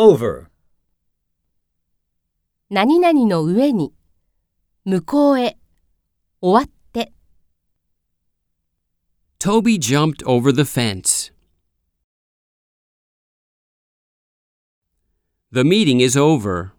over, 何々の上に、向こうへ、終わって、Toby jumped over the fence. The meeting is over.